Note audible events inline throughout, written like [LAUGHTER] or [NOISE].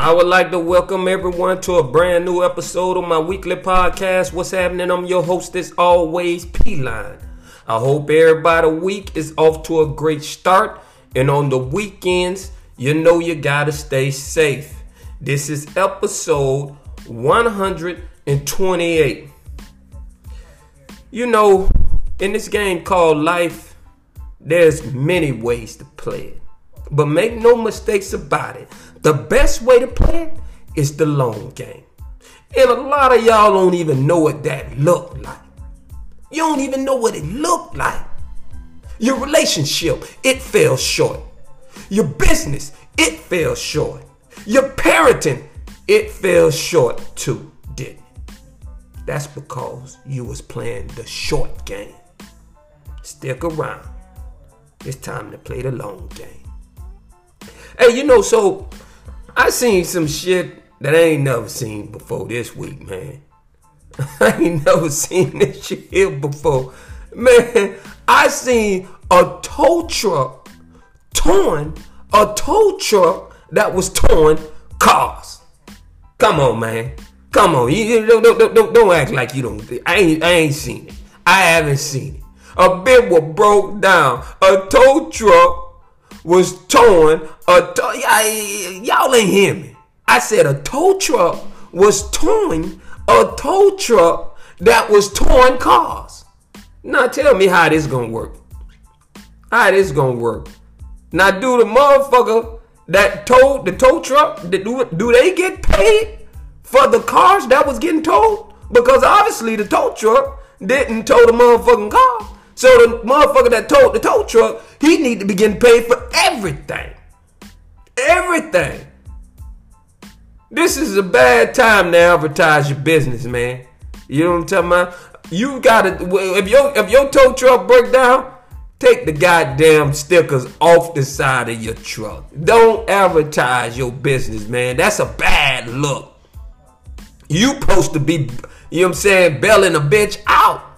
I would like to welcome everyone to a brand new episode of my weekly podcast. What's happening? I'm your host, as always, P Line. I hope everybody week is off to a great start. And on the weekends, you know you gotta stay safe. This is episode 128. You know, in this game called life, there's many ways to play it. But make no mistakes about it. The best way to play it is the long game. And a lot of y'all don't even know what that looked like. You don't even know what it looked like. Your relationship, it fell short. Your business, it fell short. Your parenting, it fell short too, didn't it? That's because you was playing the short game. Stick around. It's time to play the long game. Hey, you know, so I seen some shit that I ain't never seen before this week, man. [LAUGHS] I ain't never seen this shit before. Man, I seen a tow truck towing a tow truck that was towing cars. Come on, man. Come on. You don't, don't, don't, don't act like you don't. I ain't, I ain't seen it. I haven't seen it. A bit was broke down. A tow truck was towing a tow, y'all ain't hear me. I said a tow truck was towing a tow truck that was towing cars. Now tell me how this gonna work. How this gonna work? Now do the motherfucker that towed the tow truck, do, do they get paid for the cars that was getting towed? Because obviously the tow truck didn't tow the motherfucking car. So the motherfucker that towed the tow truck, he need to be getting paid for everything. Everything. This is a bad time to advertise your business, man. You know what I'm talking about? You gotta if your if your tow truck break down, take the goddamn stickers off the side of your truck. Don't advertise your business, man. That's a bad look. You supposed to be, you know what I'm saying, bailing a bitch out.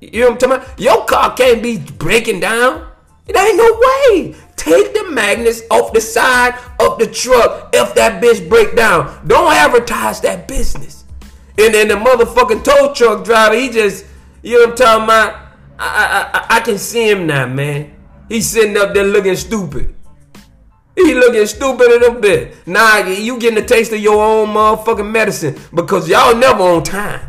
You know what I'm talking about? Your car can't be breaking down. It ain't no way. Take the magnets off the side of the truck if that bitch break down. Don't advertise that business. And then the motherfucking tow truck driver, he just, you know what I'm talking about? I, I, I, I can see him now, man. He's sitting up there looking stupid. He looking stupid in a bit. Nah, you getting a taste of your own motherfucking medicine because y'all never on time.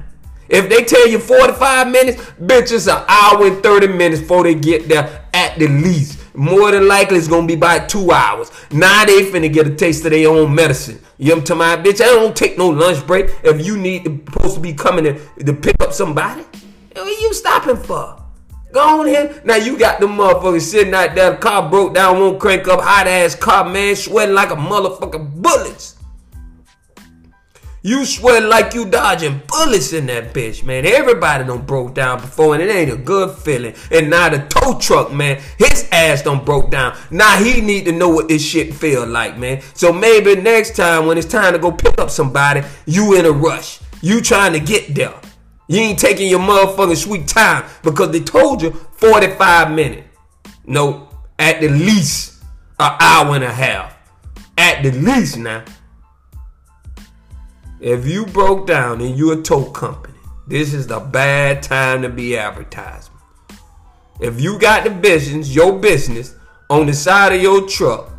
If they tell you 45 minutes, bitch, it's an hour and 30 minutes before they get there at the least. More than likely, it's gonna be by two hours. Now they finna get a taste of their own medicine. You know what I'm talking about, bitch? I don't take no lunch break if you need supposed to be coming to, to pick up somebody. What are you stopping for? Go on here. Now you got the motherfuckers sitting out there, car broke down, won't crank up, hot ass car, man, sweating like a motherfucking bullets. You sweat like you dodging bullets in that bitch, man. Everybody done broke down before, and it ain't a good feeling. And now the tow truck, man, his ass done broke down. Now he need to know what this shit feel like, man. So maybe next time when it's time to go pick up somebody, you in a rush. You trying to get there. You ain't taking your motherfucking sweet time because they told you 45 minutes. No, at the least an hour and a half. At the least now. If you broke down and you're a tow company, this is the bad time to be advertising. If you got the business, your business, on the side of your truck,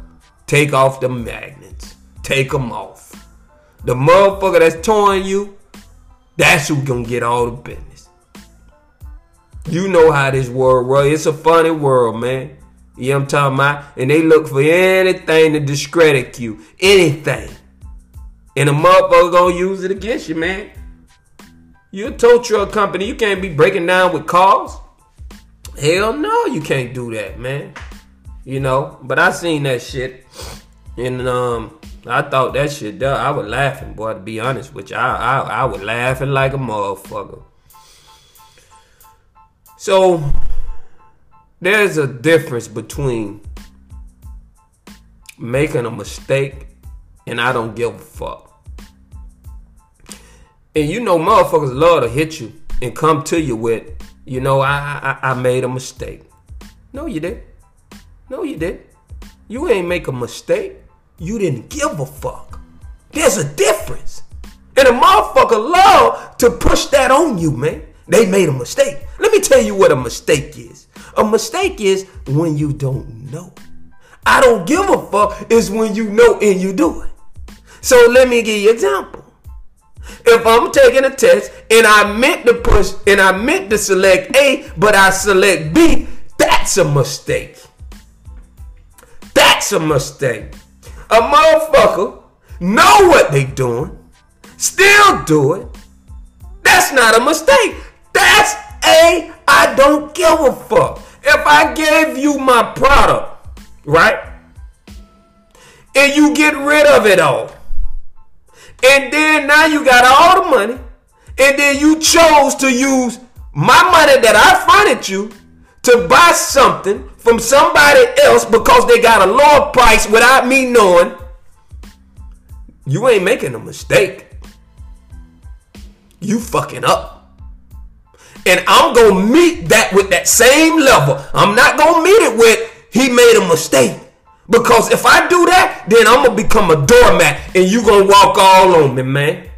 take off the magnets. Take them off. The motherfucker that's towing you, that's who gonna get all the business. You know how this world works. It's a funny world, man. You know what I'm talking about? And they look for anything to discredit you. Anything. And a motherfucker gonna use it against you, man. You a tow truck company. You can't be breaking down with cars. Hell no, you can't do that, man. You know, but I seen that shit. And um I thought that shit I was laughing, boy, to be honest with you. I, I, I was laughing like a motherfucker. So, there's a difference between making a mistake and I don't give a fuck. And you know, motherfuckers love to hit you and come to you with, you know, I, I, I made a mistake. No, you didn't. No, you didn't. You ain't make a mistake you didn't give a fuck. There's a difference. And a motherfucker love to push that on you, man. They made a mistake. Let me tell you what a mistake is. A mistake is when you don't know. I don't give a fuck is when you know and you do it. So let me give you an example. If I'm taking a test and I meant to push and I meant to select A, but I select B, that's a mistake. That's a mistake a motherfucker know what they doing, still do it, that's not a mistake. That's a I don't give a fuck. If I gave you my product, right? And you get rid of it all. And then now you got all the money. And then you chose to use my money that I funded you to buy something from somebody else because they got a lower price without me knowing, you ain't making a mistake. You fucking up. And I'm gonna meet that with that same level. I'm not gonna meet it with he made a mistake. Because if I do that, then I'm gonna become a doormat and you gonna walk all on me, man.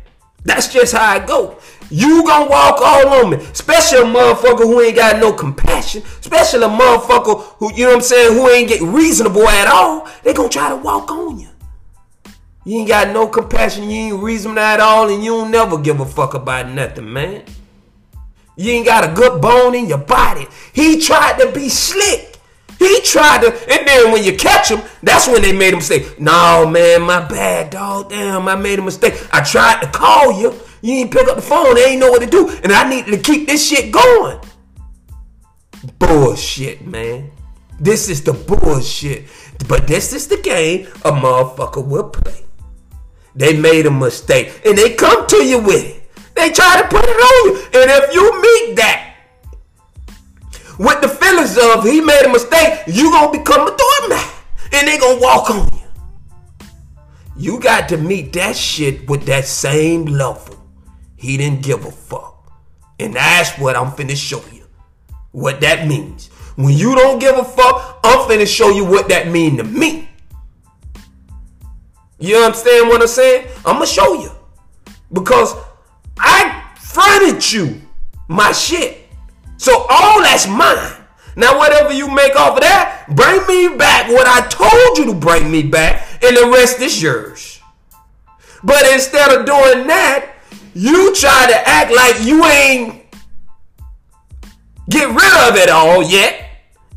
That's just how I go. You gonna walk all on me. Especially a motherfucker who ain't got no compassion. Especially a motherfucker who, you know what I'm saying, who ain't get reasonable at all. They gonna try to walk on you. You ain't got no compassion, you ain't reasonable at all, and you don't never give a fuck about nothing, man. You ain't got a good bone in your body. He tried to be slick. He tried to, and then when you catch him, that's when they made a mistake. No, man, my bad, dog. Damn, I made a mistake. I tried to call you. You ain't pick up the phone. They ain't know what to do. And I needed to keep this shit going. Bullshit, man. This is the bullshit. But this is the game a motherfucker will play. They made a mistake. And they come to you with it. They try to put it on you. And if you meet that with the feelings of he made a mistake, you gonna become a doormat. And they gonna walk on you. You got to meet that shit with that same level. He didn't give a fuck. And that's what I'm finna show you. What that means. When you don't give a fuck, I'm finna show you what that mean to me. You understand what I'm saying? I'm gonna show you. Because I fronted you my shit. So all that's mine. Now, whatever you make off of that, bring me back what I told you to bring me back, and the rest is yours. But instead of doing that, you try to act like you ain't get rid of it all yet.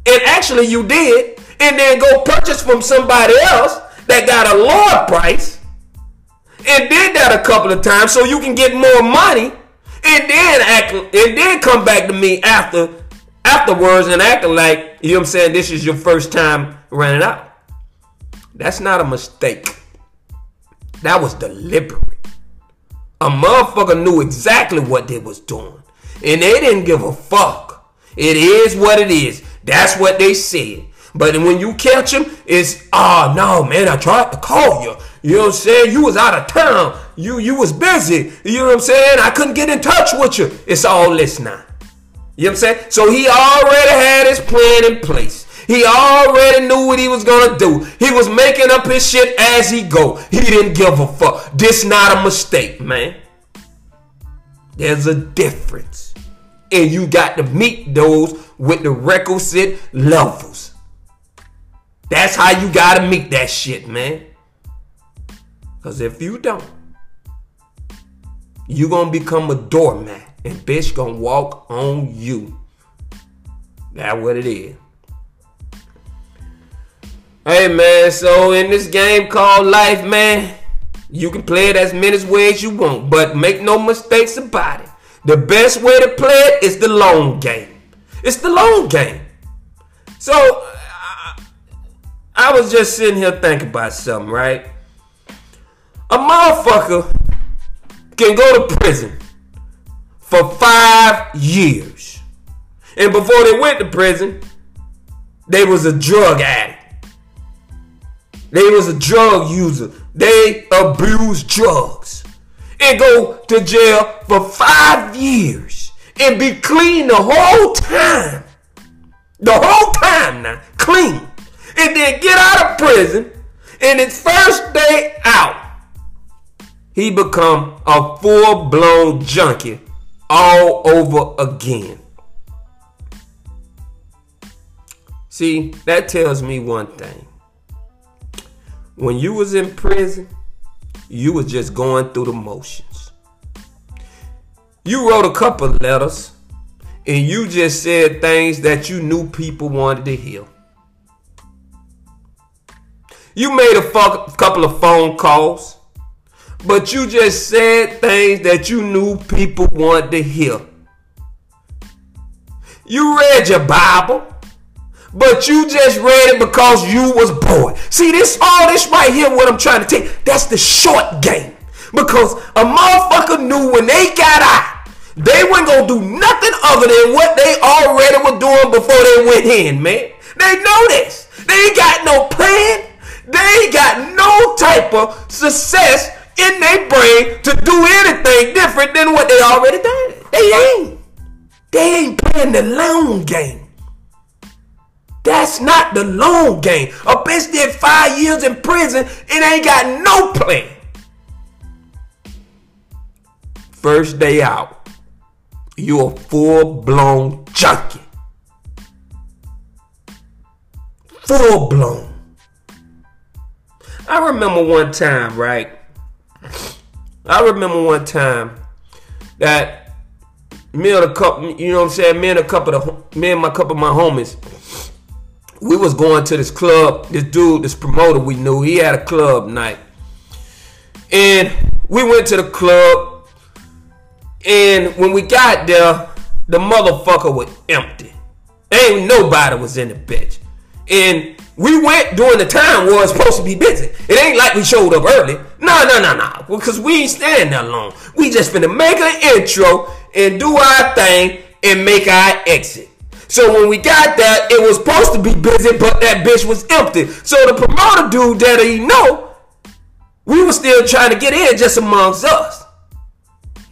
And actually you did. And then go purchase from somebody else that got a lower price. And did that a couple of times so you can get more money. And then act and then come back to me after afterwards and acting like, you know what I'm saying, this is your first time running out. That's not a mistake. That was deliberate. A motherfucker knew exactly what they was doing. And they didn't give a fuck. It is what it is. That's what they said. But when you catch them, it's, oh no, man, I tried to call you. You know what I'm saying? You was out of town. You you was busy. You know what I'm saying? I couldn't get in touch with you. It's all this now. You know what I'm saying? So he already had his plan in place. He already knew what he was gonna do. He was making up his shit as he go. He didn't give a fuck. This not a mistake, man. There's a difference. And you got to meet those with the requisite levels. That's how you gotta meet that shit, man. Cause if you don't, you're gonna become a doormat and bitch gonna walk on you. That's what it is. Hey man, so in this game called life, man, you can play it as many ways you want, but make no mistakes about it. The best way to play it is the long game. It's the long game. So I, I was just sitting here thinking about something, right? A motherfucker can go to prison for five years. And before they went to prison, they was a drug addict. They was a drug user. They abused drugs. And go to jail for five years. And be clean the whole time. The whole time now. Clean. And then get out of prison. And its first day out, he become a full-blown junkie all over again. See, that tells me one thing. When you was in prison, you was just going through the motions. You wrote a couple letters and you just said things that you knew people wanted to hear. You made a fuck, couple of phone calls, but you just said things that you knew people wanted to hear. You read your Bible, but you just read it because you was bored. See this, all this right here, what I'm trying to take, that's the short game. Because a motherfucker knew when they got out, they weren't gonna do nothing other than what they already were doing before they went in, man. They know this. They ain't got no plan. They ain't got no type of success in their brain to do anything different than what they already done. They ain't. They ain't playing the long game. That's not the long game. A bitch did five years in prison and ain't got no plan. First day out, you a full blown junkie. Full blown. I remember one time, right? I remember one time that me and a couple, you know what I'm saying? Me and a couple of me and my couple of my homies, we was going to this club. This dude, this promoter we knew, he had a club night, and we went to the club. And when we got there, the motherfucker was empty. Ain't nobody was in the bitch. And we went during the time was supposed to be busy. It ain't like we showed up early. No, no, no, no. Because we ain't staying that long. We just finna make an intro and do our thing and make our exit. So when we got there, it was supposed to be busy, but that bitch was empty. So the promoter dude that he know, we were still trying to get in just amongst us.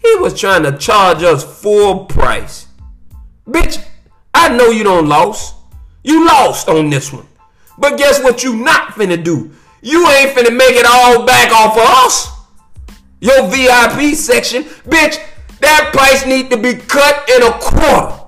He was trying to charge us full price. Bitch, I know you don't lost. You lost on this one. But guess what you not finna do? You ain't finna make it all back off of us. Your VIP section, bitch, that price need to be cut in a quarter.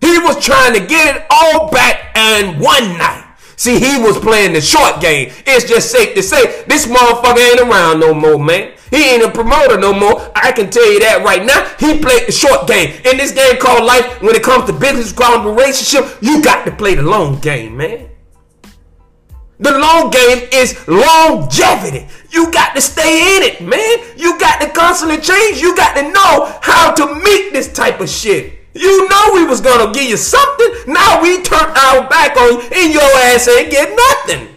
He was trying to get it all back in one night. See, he was playing the short game. It's just safe to say this motherfucker ain't around no more, man. He ain't a promoter no more. I can tell you that right now. He played the short game. In this game called life, when it comes to business, called relationship, you got to play the long game, man. The long game is longevity. You got to stay in it, man. You got to constantly change. You got to know how to meet this type of shit. You know we was gonna give you something. Now we turned our back on you and your ass ain't get nothing.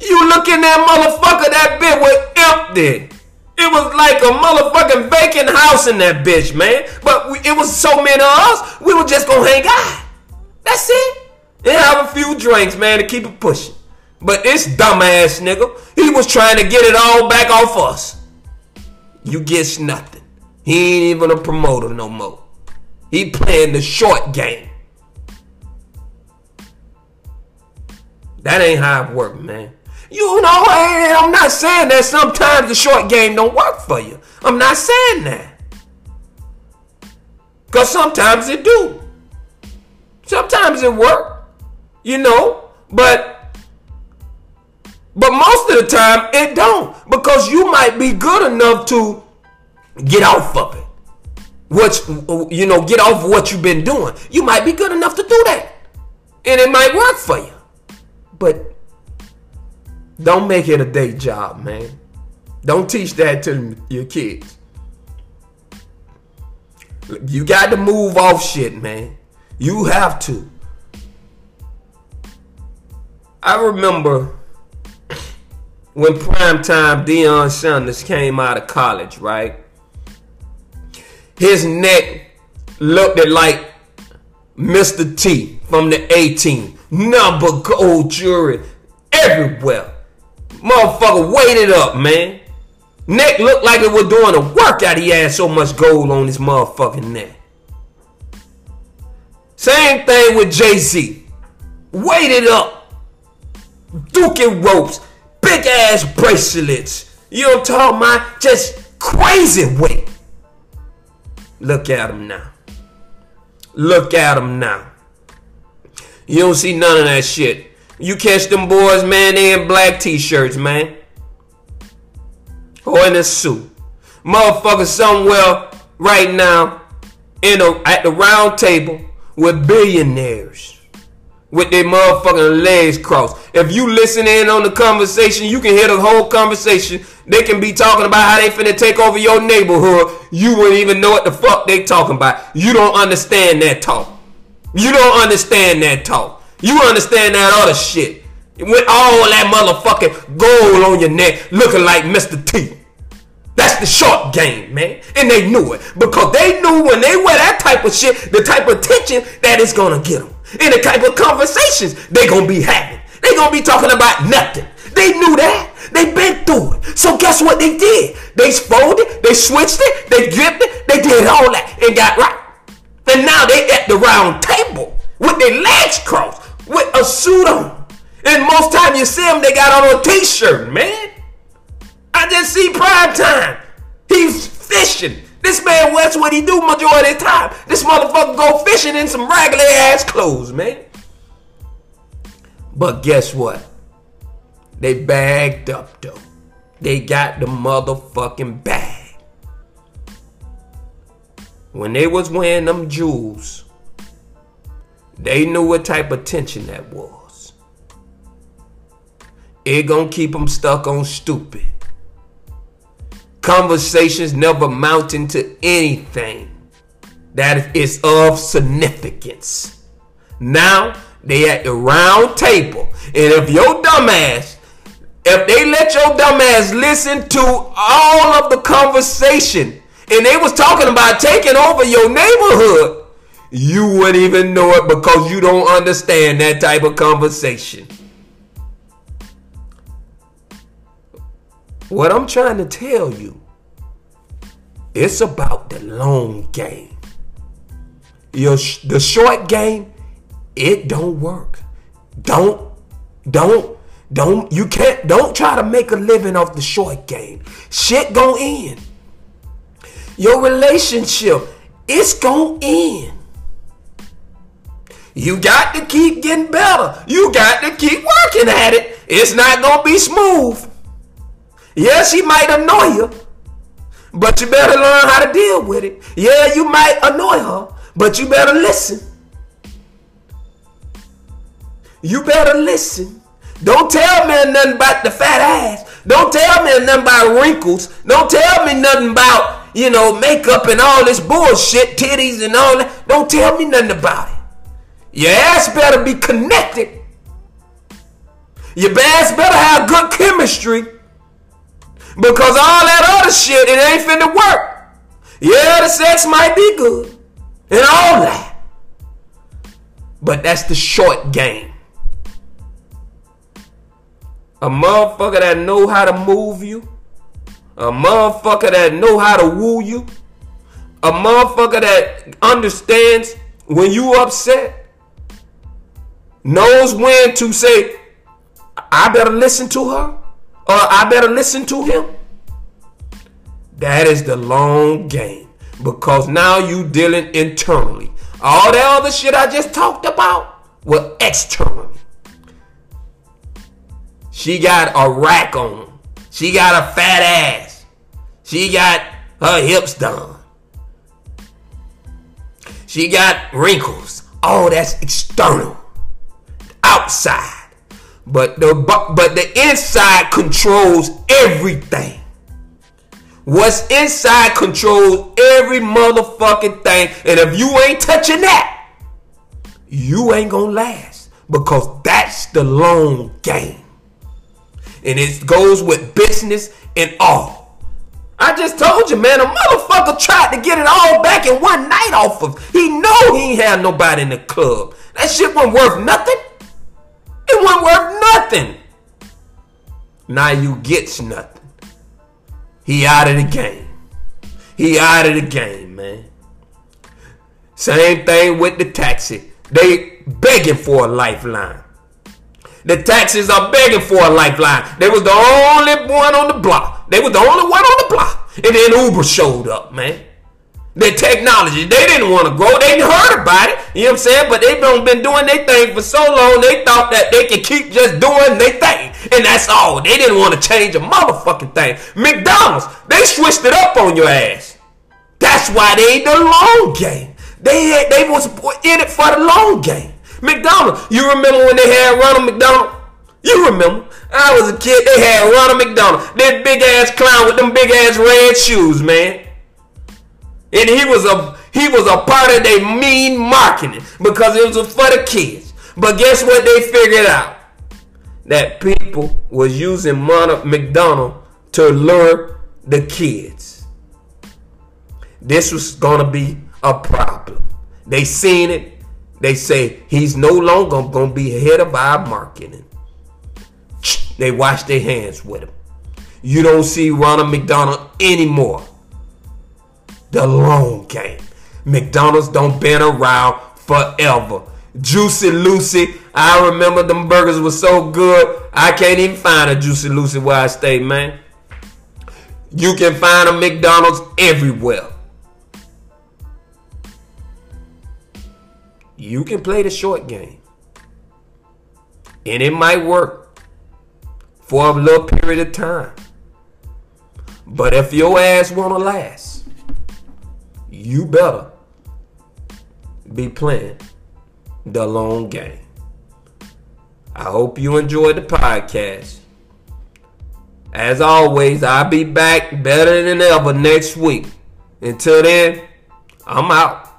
You look in that motherfucker, that bit was empty. It was like a motherfucking vacant house in that bitch, man. But we, it was so many of us, we were just gonna hang out. That's it. And have a few drinks, man, to keep it pushing. But this dumbass nigga, he was trying to get it all back off us. You get nothing. He ain't even a promoter no more. He playing the short game. That ain't how it work, man. You know, I'm not saying that sometimes the short game don't work for you. I'm not saying that. Because sometimes it do. Sometimes it work, you know, but but most of the time it don't because you might be good enough to get off of it. What you know, get off what you've been doing. You might be good enough to do that, and it might work for you. But don't make it a day job, man. Don't teach that to your kids. You got to move off shit, man. You have to. I remember when primetime Deion Sanders came out of college, right? His neck looked like Mr. T from the 18. Number gold jewelry everywhere. Motherfucker weighted up, man. Neck looked like it was doing a workout. He had so much gold on his motherfucking neck. Same thing with Jay Z. Weighted up. Duking ropes. Big ass bracelets. You know what I'm talking about? Just crazy weight. Look at him now. Look at him now. You don't see none of that shit. You catch them boys, man, they in black t-shirts, man. Or in a suit. Motherfucker somewhere right now in a, at the round table with billionaires with their motherfucking legs crossed. If you listen in on the conversation, you can hear the whole conversation. They can be talking about how they finna take over your neighborhood. You wouldn't even know what the fuck they talking about. You don't understand that talk. You don't understand that talk. You understand that other shit. With all that motherfucking gold on your neck looking like Mr. T. That's the short game, man. And they knew it. Because they knew when they wear that type of shit, the type of attention that it's gonna get them. And the type of conversations they gonna be having. They gonna be talking about nothing. They knew that. They been through it. So guess what they did? They folded, they switched it, they dripped it, they did all that and got right. And now they at the round table with their legs crossed, with a suit on. And most time you see them, they got on a t-shirt, man. I just see prime time. He's fishing. This man, that's what he do majority of the time. This motherfucker go fishing in some raggedy ass clothes, man. But guess what? They bagged up though. They got the motherfucking bag. When they was wearing them jewels, they knew what type of tension that was. It gonna keep them stuck on stupid. Conversations never mounting to anything that is of significance. Now they at the round table, and if your dumbass, if they let your dumbass listen to all of the conversation, and they was talking about taking over your neighborhood, you wouldn't even know it because you don't understand that type of conversation. What I'm trying to tell you, it's about the long game. Your the short game, it don't work. Don't, don't, don't. You can't. Don't try to make a living off the short game. Shit gon' end. Your relationship, it's gon' end. You got to keep getting better. You got to keep working at it. It's not gonna be smooth. Yeah, she might annoy you, but you better learn how to deal with it. Yeah, you might annoy her, but you better listen. You better listen. Don't tell me nothing about the fat ass. Don't tell me nothing about wrinkles. Don't tell me nothing about, you know, makeup and all this bullshit, titties and all that. Don't tell me nothing about it. Your ass better be connected. Your ass better have good chemistry. Because all that other shit, it ain't finna work. Yeah, the sex might be good. And all that. But that's the short game. A motherfucker that know how to move you. A motherfucker that know how to woo you. A motherfucker that understands when you upset. Knows when to say, I better listen to her or I better listen to him. That is the long game because now you dealing internally. All that other shit I just talked about was externally. She got a rack on. She got a fat ass. She got her hips done. She got wrinkles. All that's external. Outside. But the but the inside controls everything. What's inside controls every motherfucking thing. And if you ain't touching that, you ain't gonna last. Because that's the long game. And it goes with business and all. I just told you, man, a motherfucker tried to get it all back in one night off of. He know he ain't had nobody in the club. That shit wasn't worth nothing. It wasn't worth nothing. Now you gets nothing. He out of the game. He out of the game, man. Same thing with the taxi. They begging for a lifeline. The taxis are begging for a lifeline. They was the only one on the block. They was the only one on the block. And then Uber showed up, man. The technology, they didn't want to grow. They heard about it. You know what I'm saying? But they've been doing their thing for so long, they thought that they could keep just doing their thing. And that's all. They didn't want to change a motherfucking thing. McDonald's, they switched it up on your ass. That's why they ain't the long game. They they was in it for the long game. McDonald's, you remember when they had Ronald McDonald? You remember? I was a kid, they had Ronald McDonald. That big ass clown with them big ass red shoes, man. And he was a he was a part of their mean marketing because it was for the kids. But guess what they figured out? That people was using Ronald McDonald to lure the kids. This was gonna be a problem. They seen it. They say he's no longer gonna be head of our marketing. They wash their hands with him. You don't see Ronald McDonald anymore the long game. McDonald's don't been around forever. Juicy Lucy, I remember them burgers were so good. I can't even find a Juicy Lucy where I stay, man. You can find a McDonald's everywhere. You can play the short game. And it might work for a little period of time. But if your ass wanna last, you better be playing the long game. I hope you enjoyed the podcast. As always, I'll be back better than ever next week. Until then, I'm out.